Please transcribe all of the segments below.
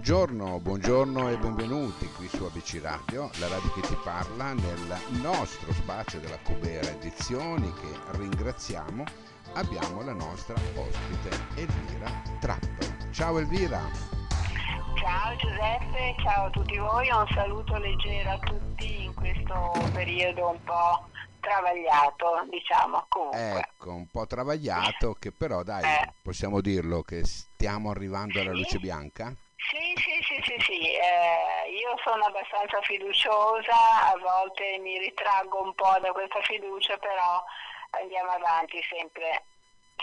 buongiorno, buongiorno e benvenuti qui su ABC Radio, la radio che ti parla nel nostro spazio della Cubera Edizioni che ringraziamo. Abbiamo la nostra ospite Elvira Trappo. Ciao Elvira. Ciao Giuseppe, ciao a tutti voi, un saluto leggero a tutti in questo periodo un po' travagliato, diciamo, comunque. Ecco, un po' travagliato che però dai, eh. possiamo dirlo che stiamo arrivando alla luce bianca? Sì, sì, sì, sì, sì. Eh, io sono abbastanza fiduciosa, a volte mi ritraggo un po' da questa fiducia, però andiamo avanti sempre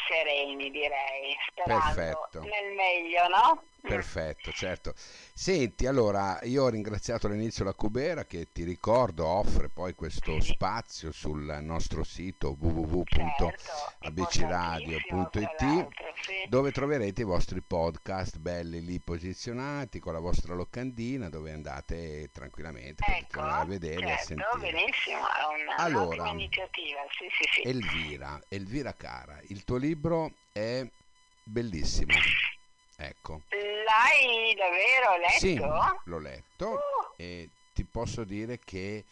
sereni direi, sperando Perfetto. nel meglio, no? Perfetto, certo. Senti, allora io ho ringraziato all'inizio la Cubera che ti ricordo offre poi questo sì. spazio sul nostro sito www.abcradio.it certo, sì. dove troverete i vostri podcast belli lì posizionati con la vostra locandina dove andate tranquillamente ecco, a vedere certo, a sentire. benissimo, è una, allora, iniziativa. Sì. Elvira, Elvira cara, il tuo libro è bellissimo. Ecco. L'hai davvero letto? Sì, l'ho letto uh. e ti posso dire che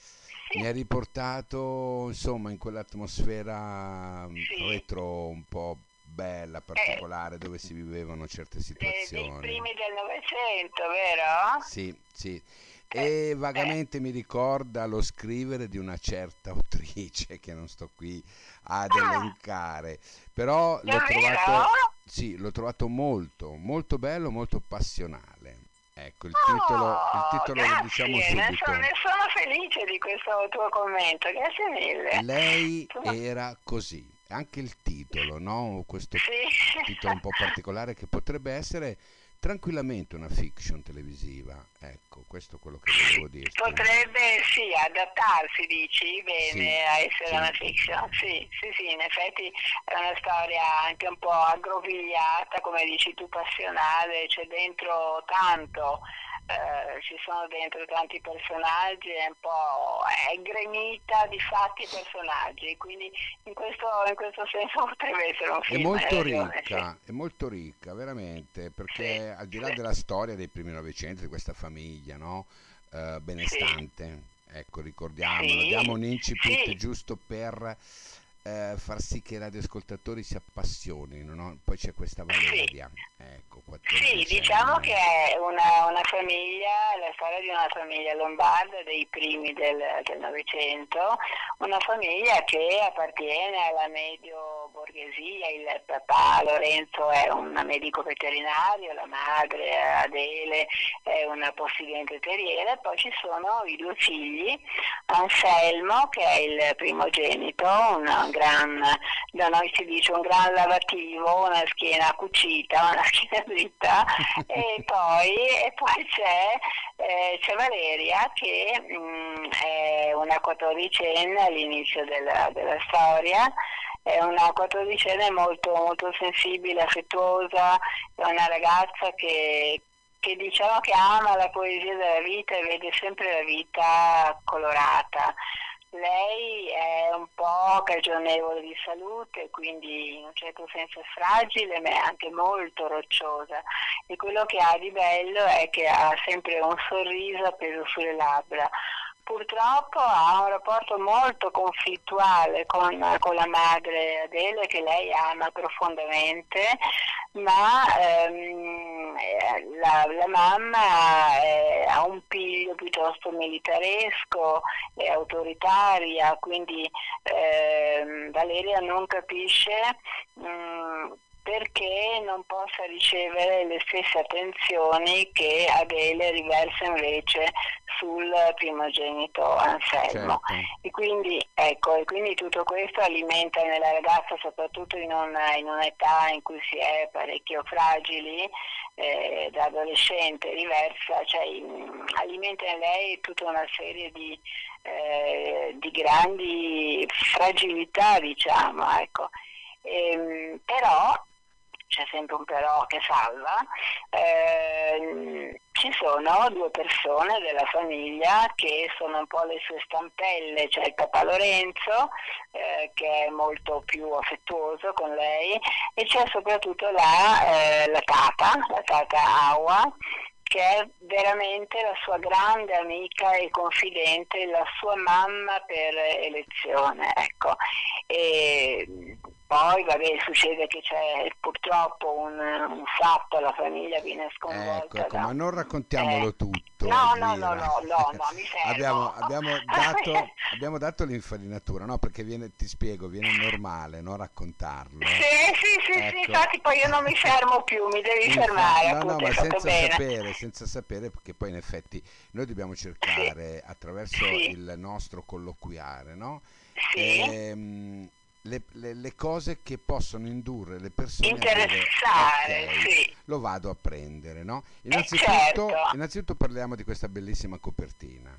sì. mi ha riportato insomma in quell'atmosfera mm, sì. retro un po' bella, particolare, eh, dove si vivevano certe situazioni. Dei primi del Novecento, vero? Sì, sì. E eh, vagamente eh. mi ricorda lo scrivere di una certa autrice che non sto qui ad ah. elencare, però l'ho trovato, sì, l'ho trovato molto, molto bello, molto passionale. Ecco, il titolo, oh, il titolo grazie, lo diciamo subito. Ne sono, ne sono felice di questo tuo commento, grazie mille. Lei era così, anche il titolo, no? Questo sì. titolo un po' particolare che potrebbe essere tranquillamente una fiction televisiva. Ecco, questo è quello che volevo dire. Potrebbe sì, adattarsi, dici, bene sì, a essere sì. una fiction. Sì, sì, sì, in effetti è una storia anche un po' aggrovigliata, come dici tu, passionale, c'è dentro tanto eh, ci sono dentro tanti personaggi, è un po' è gremita di fatti e personaggi, quindi in questo, in questo, senso potrebbe essere un film. È molto ricca, sì. è molto ricca, veramente, perché sì, al di là sì. della storia dei primi Novecento, di questa famiglia, no? eh, benestante, ecco, ricordiamolo, diamo un incipit giusto per eh, far sì che i radioascoltatori si appassionino, no? poi c'è questa Valeria. Sì, ecco, sì diciamo che è una, una, famiglia, la storia di una famiglia lombarda dei primi del Novecento, una famiglia che appartiene alla medio borghesia, il papà Lorenzo è un medico veterinario, la madre Adele è una possidente terriera, poi ci sono i due figli, Anselmo che è il primogenito, un gran, da noi si dice un gran lavativo, una schiena cucita, una schiena dritta e poi, e poi c'è, eh, c'è, Valeria che mh, mm, è una quattordicenne all'inizio della, della storia è una quattordicenne molto, molto sensibile, affettuosa, è una ragazza che, che diciamo che ama la poesia della vita e vede sempre la vita colorata. Lei è un po' cagionevole di salute, quindi in un certo senso è fragile, ma è anche molto rocciosa. E quello che ha di bello è che ha sempre un sorriso appeso sulle labbra purtroppo ha un rapporto molto conflittuale con, con, la madre Adele che lei ama profondamente, ma ehm, la, la, mamma è, ha un piglio piuttosto militaresco, è autoritaria, quindi ehm, Valeria non capisce mh, mm, perché non possa ricevere le stesse attenzioni che Adele riversa invece sul primogenito Anselmo. Certo. E, quindi, ecco, e quindi tutto questo alimenta nella ragazza, soprattutto in, una, in un'età in cui si è parecchio fragili, eh, da adolescente riversa, cioè, alimenta in lei tutta una serie di, eh, di grandi fragilità, diciamo. Ecco. E, ehm, però c'è sempre un però che salva, eh, ci sono due persone della famiglia che sono un po' le sue stampelle, c'è il papà Lorenzo eh, che è molto più affettuoso con lei e c'è soprattutto la, eh, la tata, la tata Aua che è veramente la sua grande amica e confidente, la sua mamma per elezione. Ecco. E poi vabbè, succede che c'è purtroppo un, un fatto, la famiglia viene sconvolta. Ecco, ecco da... ma non raccontiamolo eh, tutto. No, no, no, no, no, no, mi abbiamo, abbiamo, dato, abbiamo dato l'infarinatura, no? Perché viene, ti spiego, viene normale, no? Raccontarlo. Sì, sì, sì, ecco. sì, infatti poi io non mi fermo più, mi devi Infa- fermare. No, appunto, no, ma senza bene. sapere, senza sapere, perché poi in effetti noi dobbiamo cercare sì. attraverso sì. il nostro colloquiare, no? Sì. Ehm, le, le, le, cose che possono indurre le persone interessare, a dire, okay, sì. lo vado a prendere, no? Innanzitutto, certo. innanzitutto parliamo di questa bellissima copertina.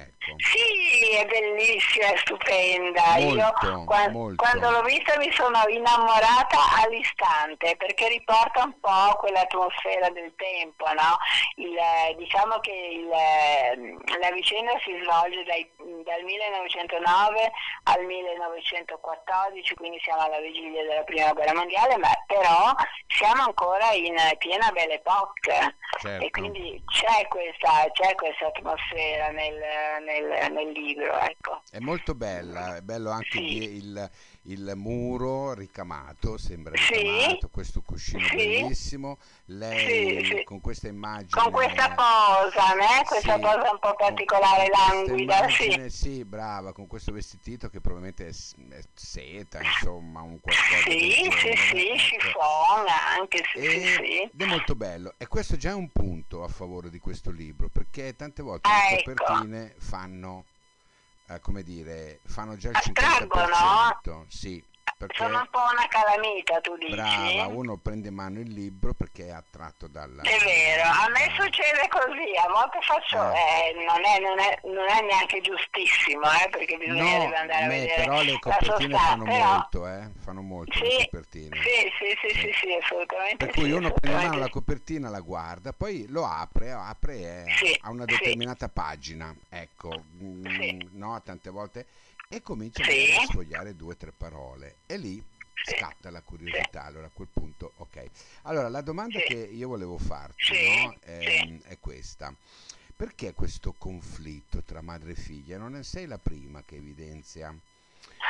Ecco. Sì, è bellissima, è stupenda. Molto, Io quando, molto. quando l'ho vista mi sono innamorata all'istante perché riporta un po' quell'atmosfera del tempo, no? il, diciamo che il, la vicenda si svolge dai, dal 1909 al 1914, quindi siamo alla vigilia della prima guerra mondiale, ma però siamo ancora in piena belle époque certo. e quindi c'è questa, c'è questa atmosfera nel nel, nel libro. Ecco. È molto bella, è bello anche Sì. il, il muro ricamato, sembra Sì. ricamato, questo cuscino Sì. bellissimo, lei Sì, sì. con questa immagine... Con questa posa, né? questa Sì, posa un po' particolare, languida, sì. immagine, sì, brava, con questo vestitito che probabilmente è, è seta, insomma, un qualcosa Sì, sì, genere, sì, ecco. chiffon anche, sì, sì, E- sì. Ed è molto bello e questo già è un punto a favore di questo libro perché tante volte le Ah, ecco. copertine fanno, eh, come dire, fanno già il Attraggono? 50%, sì, perché Sono un po' una calamita, tu dici? brava, uno prende in mano il libro perché è attratto dalla... È vero, a me succede così, a volte faccio, Eh. eh, non, è, non, è, non è neanche giustissimo, eh, perché bisognerebbe No, andare a vedere però le copertine fanno però- molto, eh, fanno molto le Sì, copertine. sì, sì, sì, sì, sì, assolutamente Per cui uno prende in mano la copertina, la guarda, poi lo apre, apre e ha una determinata pagina, ecco, mm, no, tante volte, e comincia Sì. a sfogliare due o tre parole e lì Sì. scatta la curiosità, allora a quel punto, ok. Allora, la domanda Sì. che io volevo farti Sì, no, è, sì. è questa. Perché questo conflitto tra madre e figlia? Non sei la prima che evidenzia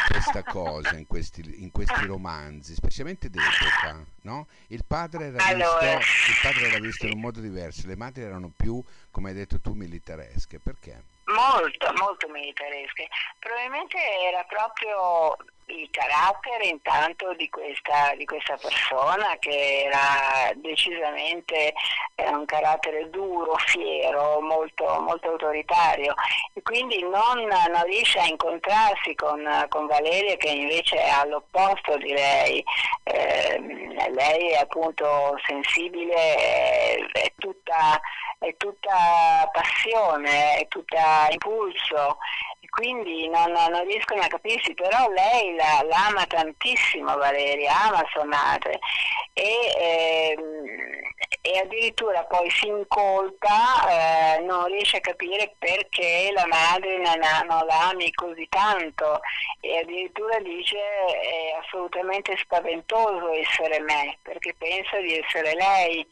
questa cosa in questi, in questi romanzi, specialmente d'epoca, no? Il padre, era Allora, visto, il padre era visto in sì. un modo diverso, le madri erano più, come hai detto tu, militaresche. Perché? Molto, molto militaresche. Probabilmente era proprio il carattere intanto di questa, di questa persona che era decisamente eh, un carattere duro, fiero, molto, molto autoritario e quindi non, non riesce a incontrarsi con, con Valeria che invece è all'opposto di lei. Eh, lei è appunto sensibile, è, è tutta è tutta passione, è tutta impulso quindi non, non riescono a capirsi, però lei la, la ama tantissimo Valeria, ama sua madre. E, ehm, e addirittura poi si incolpa, eh, non riesce a capire perché la madre non, ha, non la ami così tanto e addirittura dice è assolutamente spaventoso essere me perché pensa di essere lei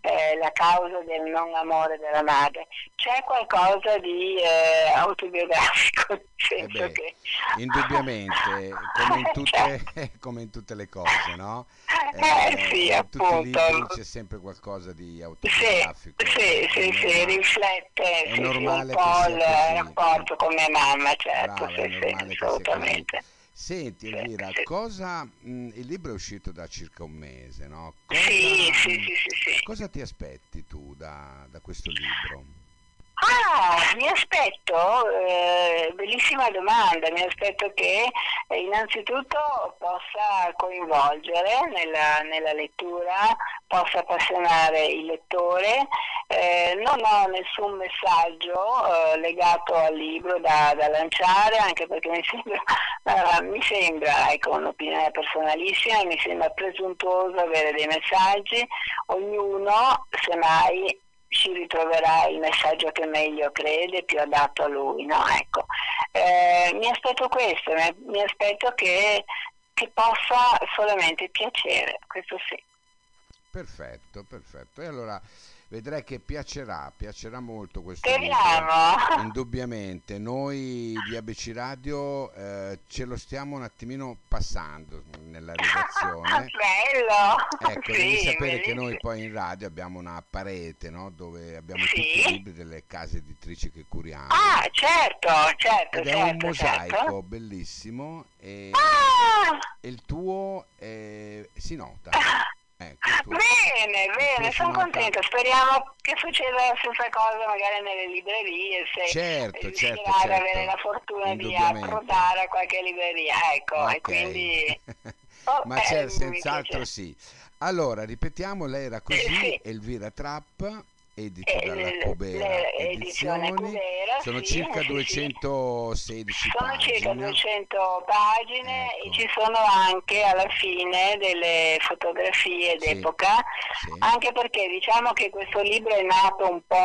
eh, la causa del non amore della madre. C'è qualcosa di eh, autobiografico, nel Eh senso beh, che... indubbiamente, come in, tutte, come in tutte le cose, no? Eh, sì, i appunto. libri c'è sempre qualcosa di Sì, autobiografico. sì, sì, sì, normale. riflette sì, sì, un po' il rapporto con mia mamma, certo, Brava, sì, sì, assolutamente. Senti Sì, Elvira, sì. cosa, mh, il libro è uscito da circa un mese, no? Cosa, Sì, sì, sì, sì, sì. cosa ti aspetti tu da, da questo libro? Ah, mi aspetto, eh, bellissima domanda, mi aspetto che eh, innanzitutto possa coinvolgere nella, nella lettura, possa appassionare il lettore. Eh, non ho nessun messaggio eh, legato al libro da, da lanciare, anche perché mi sembra, mi sembra, ecco un'opinione personalissima, mi sembra presuntuoso avere dei messaggi, ognuno semmai ci ritroverà il messaggio che meglio crede, più adatto a lui. No? Ecco. Eh, mi aspetto questo, mi aspetto che, che possa solamente piacere, questo sì. Perfetto, perfetto. E allora vedrai che piacerà, piacerà molto questo Speriamo. libro. Indubbiamente, noi di ABC Radio eh, ce lo stiamo un attimino passando nella redazione. Bello! Ecco, sì, devi sapere bellissimo. che noi poi in radio abbiamo una parete, no? Dove abbiamo Sì. tutti i libri delle case editrici che curiamo. Ah, certo, certo, Ed è certo, un mosaico certo. bellissimo e, Ah, e il tuo eh, si nota. Ecco, bene, bene, sono contenta. Speriamo che succeda la stessa cosa magari nelle librerie, se Certo, certo, ad certo. avere la fortuna di approdare a qualche libreria. Ecco, e Ok. quindi... Oh, Ma mi senz'altro sì. Allora, ripetiamo, lei era così, Eh, sì. Elvira Trapp, edito Eh, dalla Cubera Edizioni. Cubera, Sono sì, circa sì, sì. 216 Sono circa pagine. 200 pagine Ecco. e ci sono anche alla fine delle fotografie d'epoca, Sì. anche perché diciamo che questo libro è nato un po'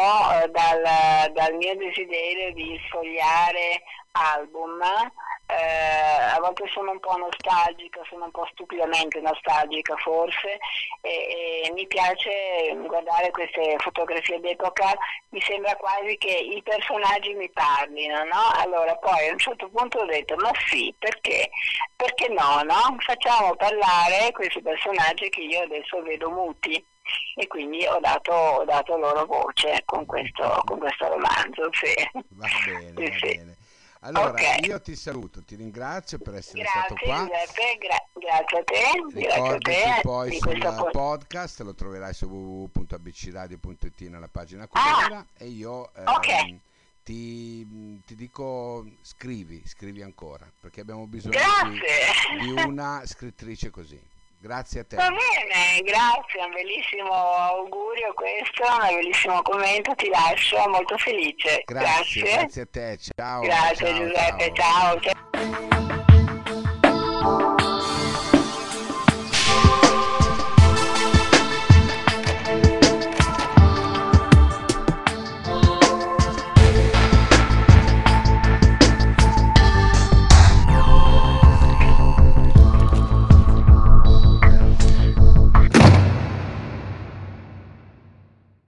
eh, dal, dal mio desiderio di sfogliare album. Eh, a volte sono un po' nostalgica, sono un po' stupidamente nostalgica forse e, e mi piace guardare queste fotografie d'epoca, mi sembra quasi che i personaggi mi parlino, no? Allora poi a un certo punto ho detto ma sì, perché? Perché no, no? Facciamo parlare questi personaggi che io adesso vedo muti e quindi ho dato, ho dato loro voce con questo, con questo romanzo, sì. Va bene, va Sì, sì. bene. Allora, Ok. io ti saluto, ti ringrazio per essere stato Grazie qua. Giuseppe, gra- grazie a te, grazie a Ricordati te poi sul podcast, lo troverai su www.abcradio.it nella pagina Ah, Cubera e io ehm, ok. ti, ti dico scrivi, scrivi ancora, perché abbiamo bisogno di, di una scrittrice così. Grazie a te. Va bene, grazie, un bellissimo augurio questo, un bellissimo commento, ti lascio molto felice. Grazie, Grazie, grazie a te. Ciao. Grazie, ciao, Giuseppe, ciao. ciao. ciao.